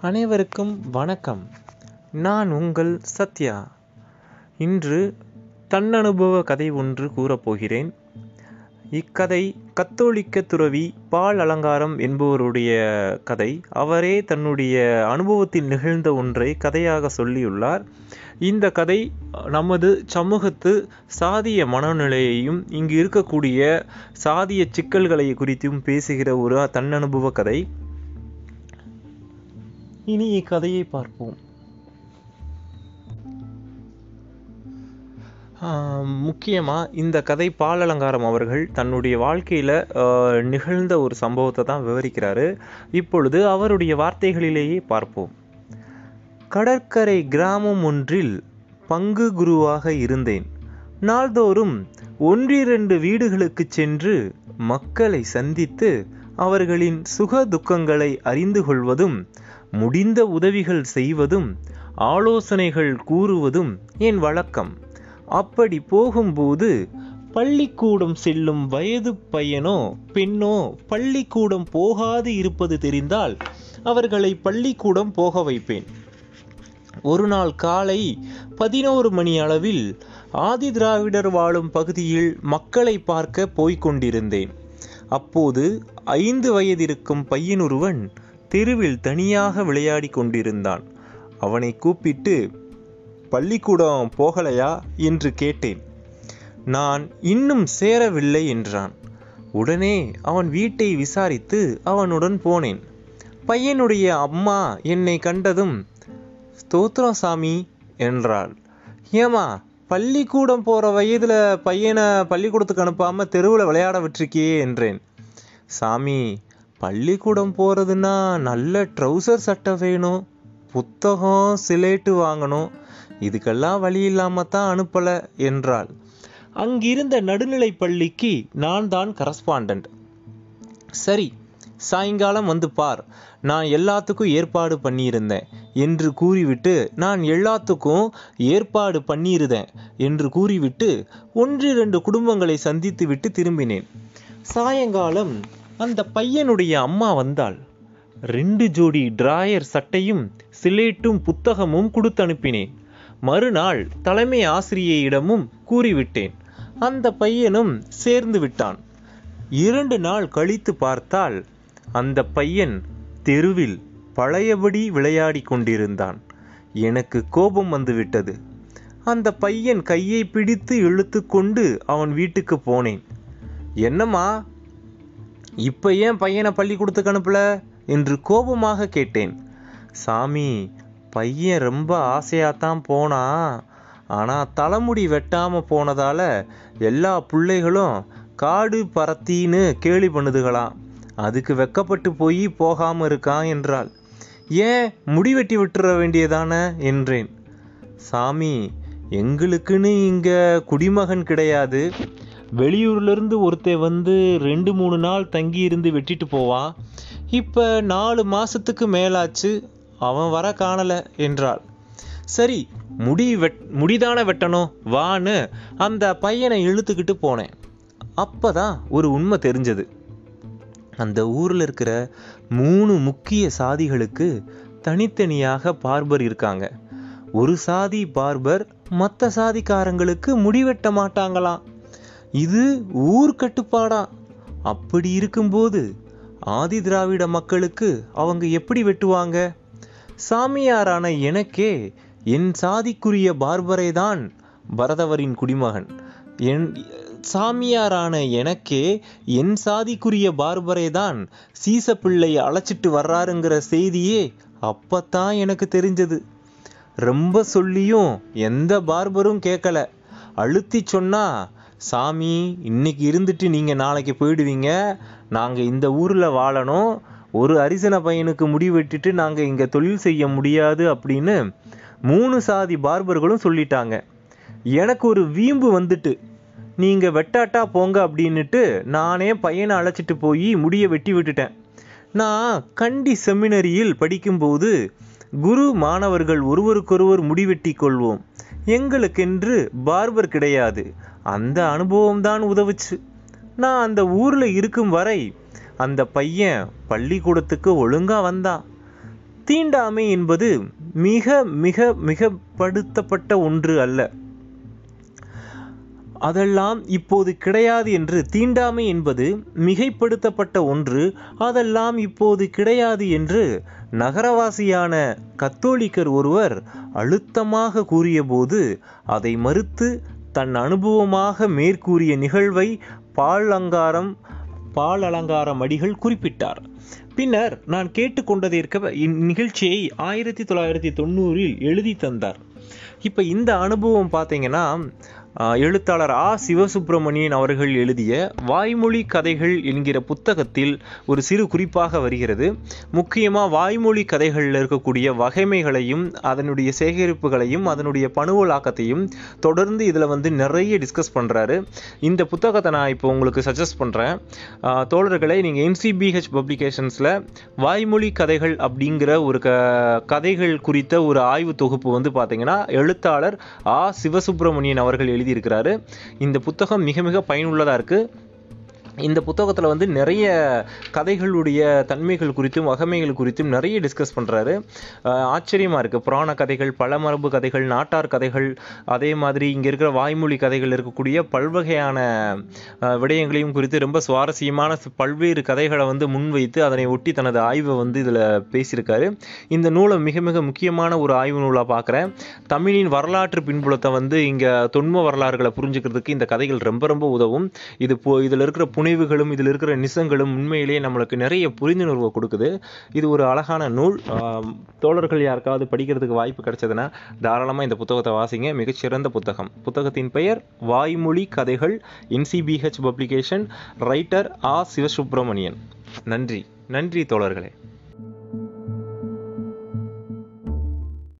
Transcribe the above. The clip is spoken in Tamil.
அனைவருக்கும் வணக்கம். நான் உங்கள் சத்யா. இன்று தன்னனுபவ கதை ஒன்று கூறப்போகிறேன் இக்கதை கத்தோலிக்க துறவி பால் அலங்காரம் என்பவருடைய கதை. அவரே தன்னுடைய அனுபவத்தில் நிகழ்ந்த ஒன்றை கதையாக சொல்லியுள்ளார். இந்த கதை நமது சமூகத்து சாதிய மனநிலையையும் இங்கு இருக்கக்கூடிய சாதிய சிக்கல்களை குறித்தும் பேசுகிற ஒரு தன்னனுபவ கதை. இனி இக்கதையை பார்ப்போம். முக்கியமாக இந்த கதை பால் அலங்காரம் அவர்கள் தன்னுடைய வாழ்க்கையில் நிகழ்ந்த ஒரு சம்பவத்தை தான் விவரிக்கிறாரு. இப்பொழுது அவருடைய வார்த்தைகளிலேயே பார்ப்போம். கடற்கரை கிராமம் ஒன்றில் பங்கு குருவாக இருந்தேன். நாள்தோறும் ஒன்றிரண்டு வீடுகளுக்கு சென்று மக்களை சந்தித்து அவர்களின் சுக துக்கங்களை அறிந்து கொள்வதும் முடிந்த உதவிகள் செய்வதும் ஆலோசனைகள் கூறுவதும் என் வழக்கம். அப்படி போகும்போது பள்ளிக்கூடம் செல்லும் வயது பையனோ பெண்ணோ பள்ளிக்கூடம் போகாது இருப்பது தெரிந்தால் அவர்களை பள்ளிக்கூடம் போக வைப்பேன். ஒரு நாள் காலை பதினோரு மணி அளவில் ஆதி திராவிடர் வாழும் பகுதியில் மக்களை பார்க்க போய்க் கொண்டிருந்தேன். அப்போது ஐந்து வயதிருக்கும் பையனொருவன் தெருவில் தனியாக விளையாடி கொண்டிருந்தான். அவனை கூப்பிட்டு பள்ளிக்கூடம் போகலையா? என்று கேட்டேன். நான் இன்னும் சேரவில்லை என்றான். உடனே அவன் வீட்டை விசாரித்து அவனுடன் போனேன். பையனுடைய அம்மா என்னை கண்டதும் ஸ்தோத்ரம் சாமி என்றாள். ஏமா பள்ளிக்கூடம் போகிற வயதில் பையனை பள்ளிக்கூடத்துக்கு அனுப்பாமல் தெருவில் விளையாட விட்டுருக்கியே என்றேன். சாமி பள்ளிக்கூடம் போகிறதுன்னா நல்ல ட்ரௌசர் சட்டை வேணும். புத்தகம் சிலேட்டு வாங்கணும். இதுக்கெல்லாம் வழி இல்லாமல் தான் அனுப்பலை என்றாள். அங்கிருந்த நடுநிலை பள்ளிக்கு நான் தான் கரஸ்பாண்டன்ட் சரி சாயங்காலம் வந்து பார். நான் எல்லாத்துக்கும் ஏற்பாடு பண்ணியிருந்தேன் என்று கூறிவிட்டு நான் எல்லாத்துக்கும் ஏற்பாடு பண்ணியிருந்தேன் என்று கூறிவிட்டு ஒன்றிரண்டு குடும்பங்களை சந்தித்து விட்டு திரும்பினேன். சாயங்காலம் அந்த பையனுடைய அம்மா வந்தாள். ரெண்டு ஜோடி டிராயர் சட்டையும் சிலேட்டும் புத்தகமும் கொடுத்து அனுப்பினேன். மறுநாள் தலைமை ஆசிரியையிடமும் கூறிவிட்டேன். அந்த பையனும் சேர்ந்து விட்டான். இரண்டு நாள் கழித்து பார்த்தால் அந்த பையன் தெருவில் பழையபடி விளையாடி கொண்டிருந்தான். எனக்கு கோபம் வந்துவிட்டது. அந்த பையன் கையை பிடித்து இழுத்து கொண்டு அவன் வீட்டுக்கு போனேன். என்னம்மா இப்ப ஏன் பையனை பள்ளிக்கூடத்துக்கு அனுப்பல? என்று கோபமாக கேட்டேன். சாமி பையன் ரொம்ப ஆசையாத்தான் போனா ஆனா தலைமுடி வெட்டாம போனதால எல்லா பிள்ளைகளும் காடு பரத்தின்னு கேலி பண்ணுதுகளாம். அதுக்கு வெக்கப்பட்டு போய் போகாம இருக்கான் என்றாள். ஏன் முடி வெட்டி விட்டுற வேண்டியதானே? என்றேன். சாமி எங்களுக்குன்னு இங்க குடிமகன் கிடையாது. வெளியூர்லேருந்து ஒருத்தன் வந்து ரெண்டு மூணு நாள் தங்கி இருந்து வெட்டிட்டு போவான் இப்போ நாலு மாதத்துக்கு மேலாச்சு அவன் வர காணலை என்றாள். சரி முடி வெட் முடிதான வெட்டணும் வான்னு அந்த பையனை இழுத்துக்கிட்டு போனேன். அப்போ தான் ஒரு உண்மை தெரிஞ்சது. அந்த ஊரில் இருக்கிற மூணு முக்கிய சாதிகளுக்கு தனித்தனியாக பார்பர் இருக்காங்க. ஒரு சாதி பார்பர் மற்ற சாதிக்காரங்களுக்கு முடி வெட்ட மாட்டாங்களாம். இது ஊர் கட்டுப்பாடா. அப்படி இருக்கும்போது ஆதி திராவிட மக்களுக்கு அவங்க எப்படி வெட்டுவாங்க? சாமியாரான எனக்கே என் சாதிக்குரிய பார்பரை தான் பரதவரின் குடிமகன். என் சாமியாரான எனக்கே என் சாதிக்குரிய பார்பரை தான் சீசப்பிள்ளை அழைச்சிட்டு வர்றாருங்கிற செய்தியே அப்பத்தான் எனக்கு தெரிஞ்சது. ரொம்ப சொல்லியும் எந்த பார்பரும் கேட்கல. அழுத்தி சொன்னா சாமி இன்னைக்கு இருந்துட்டு நீங்கள் நாளைக்கு போயிடுவீங்க. நாங்கள் இந்த ஊரில் வாழணும். ஒரு அரிசன பையனுக்கு முடி வெட்டிட்டு நாங்கள் இங்கே தொழில் செய்ய முடியாது அப்படின்னு மூணு சாதி பார்பர்களும் சொல்லிட்டாங்க. எனக்கு ஒரு வீம்பு வந்துட்டு நீங்கள் வெட்டாட்டா போங்க அப்படின்னுட்டு நானே பையனை அழைச்சிட்டு போய் முடியை வெட்டி விட்டுட்டேன். நான் கண்டி செமினரியில் படிக்கும்போது குரு மாணவர்கள் ஒருவருக்கொருவர் முடிவெட்டி கொள்வோம். எங்களுக்கென்று பார்பர் கிடையாது. அந்த அனுபவம் தான் உதவுச்சு. நான் அந்த ஊரில் இருக்கும் வரை அந்த பையன் பள்ளிக்கூடத்துக்கு ஒழுங்காக வந்தான் தீண்டாமை என்பது மிக மிக மிகப்படுத்தப்பட்ட ஒன்று அல்ல. அதெல்லாம் இப்போது கிடையாது என்று தீண்டாமை என்பது மிகைப்படுத்தப்பட்ட ஒன்று அதெல்லாம் இப்போது கிடையாது என்று நகரவாசியான கத்தோலிக்கர் ஒருவர் அழுத்தமாக கூறியபோது அதை மறுத்து தன் அனுபவமாக மேற்கூறிய நிகழ்வை பால் அலங்காரம் பால் அலங்காரம் அடிகள் குறிப்பிட்டார். பின்னர் நான் கேட்டுக்கொண்டதற்க இந்நிகழ்ச்சியை ஆயிரத்தி தொள்ளாயிரத்தி தொண்ணூறில் எழுதி தந்தார். இப்போ இந்த அனுபவம் பார்த்தீங்கன்னா எழுத்தாளர் ஆ சிவசுப்பிரமணியன் அவர்கள் எழுதிய வாய்மொழி கதைகள் என்கிற புத்தகத்தில் ஒரு சிறு குறிப்பாக வருகிறது. முக்கியமாக வாய்மொழி கதைகளில் இருக்கக்கூடிய வகைமைகளையும் அதனுடைய சேகரிப்புகளையும் அதனுடைய பணுவலாக்கத்தையும் தொடர்ந்து இதில் வந்து நிறைய டிஸ்கஸ் பண்ணுறாரு இந்த புத்தகத்தை நான் இப்போ உங்களுக்கு சஜஸ்ட் பண்ணுறேன் தோழர்களை நீங்கள் என்சிபிஹெச் பப்ளிகேஷன்ஸில் வாய்மொழி கதைகள் அப்படிங்கிற ஒரு க கதைகள் குறித்த ஒரு ஆய்வு தொகுப்பு வந்து பார்த்தீங்கன்னா எழுத்தாளர் ஆ சிவசுப்பிரமணியன் அவர்கள் எழுதியிருக்கிறாரு. இந்த புத்தகம் மிக மிக பயனுள்ளதாக இருக்குது இந்த புத்தகத்தில் வந்து நிறைய கதைகளுடைய தன்மைகள் குறித்தும் வகமைகள் குறித்தும் நிறைய டிஸ்கஸ் பண்ணுறாரு ஆச்சரியமாக இருக்குது புராண கதைகள் பழமரபு கதைகள் நாட்டார் கதைகள் அதே மாதிரி இங்கே இருக்கிற வாய்மொழி கதைகள் இருக்கக்கூடிய பல்வகையான விடயங்களையும் குறித்து ரொம்ப சுவாரஸ்யமான பல்வேறு கதைகளை வந்து முன்வைத்து அதனை ஒட்டி தனது ஆய்வை வந்து இதில் பேசியிருக்காரு. இந்த நூலை மிக மிக முக்கியமான ஒரு ஆய்வு நூலாக பார்க்குறேன் தமிழின் வரலாற்று பின்புலத்தை வந்து இங்கே தொன்ம வரலாறுகளை புரிஞ்சுக்கிறதுக்கு இந்த கதைகள் ரொம்ப ரொம்ப உதவும். இது போ இதில் இருக்கிற புனைவுகளும் இதில் இருக்கிற நிசங்களும் உண்மையிலேயே நம்மளுக்கு நிறைய புரிந்துணர்வை கொடுக்குது. இது ஒரு அழகான நூல். தோழர்கள் யாருக்காவது படிக்கிறதுக்கு வாய்ப்பு கிடைச்சதுன்னா தாராளமாக இந்த புத்தகத்தை வாசிங்க. மிகச்சிறந்த புத்தகம். புத்தகத்தின் பெயர் வாய்மொழி கதைகள் NCBH publication writer A Sivasubramanian நன்றி. நன்றி தோழர்களே.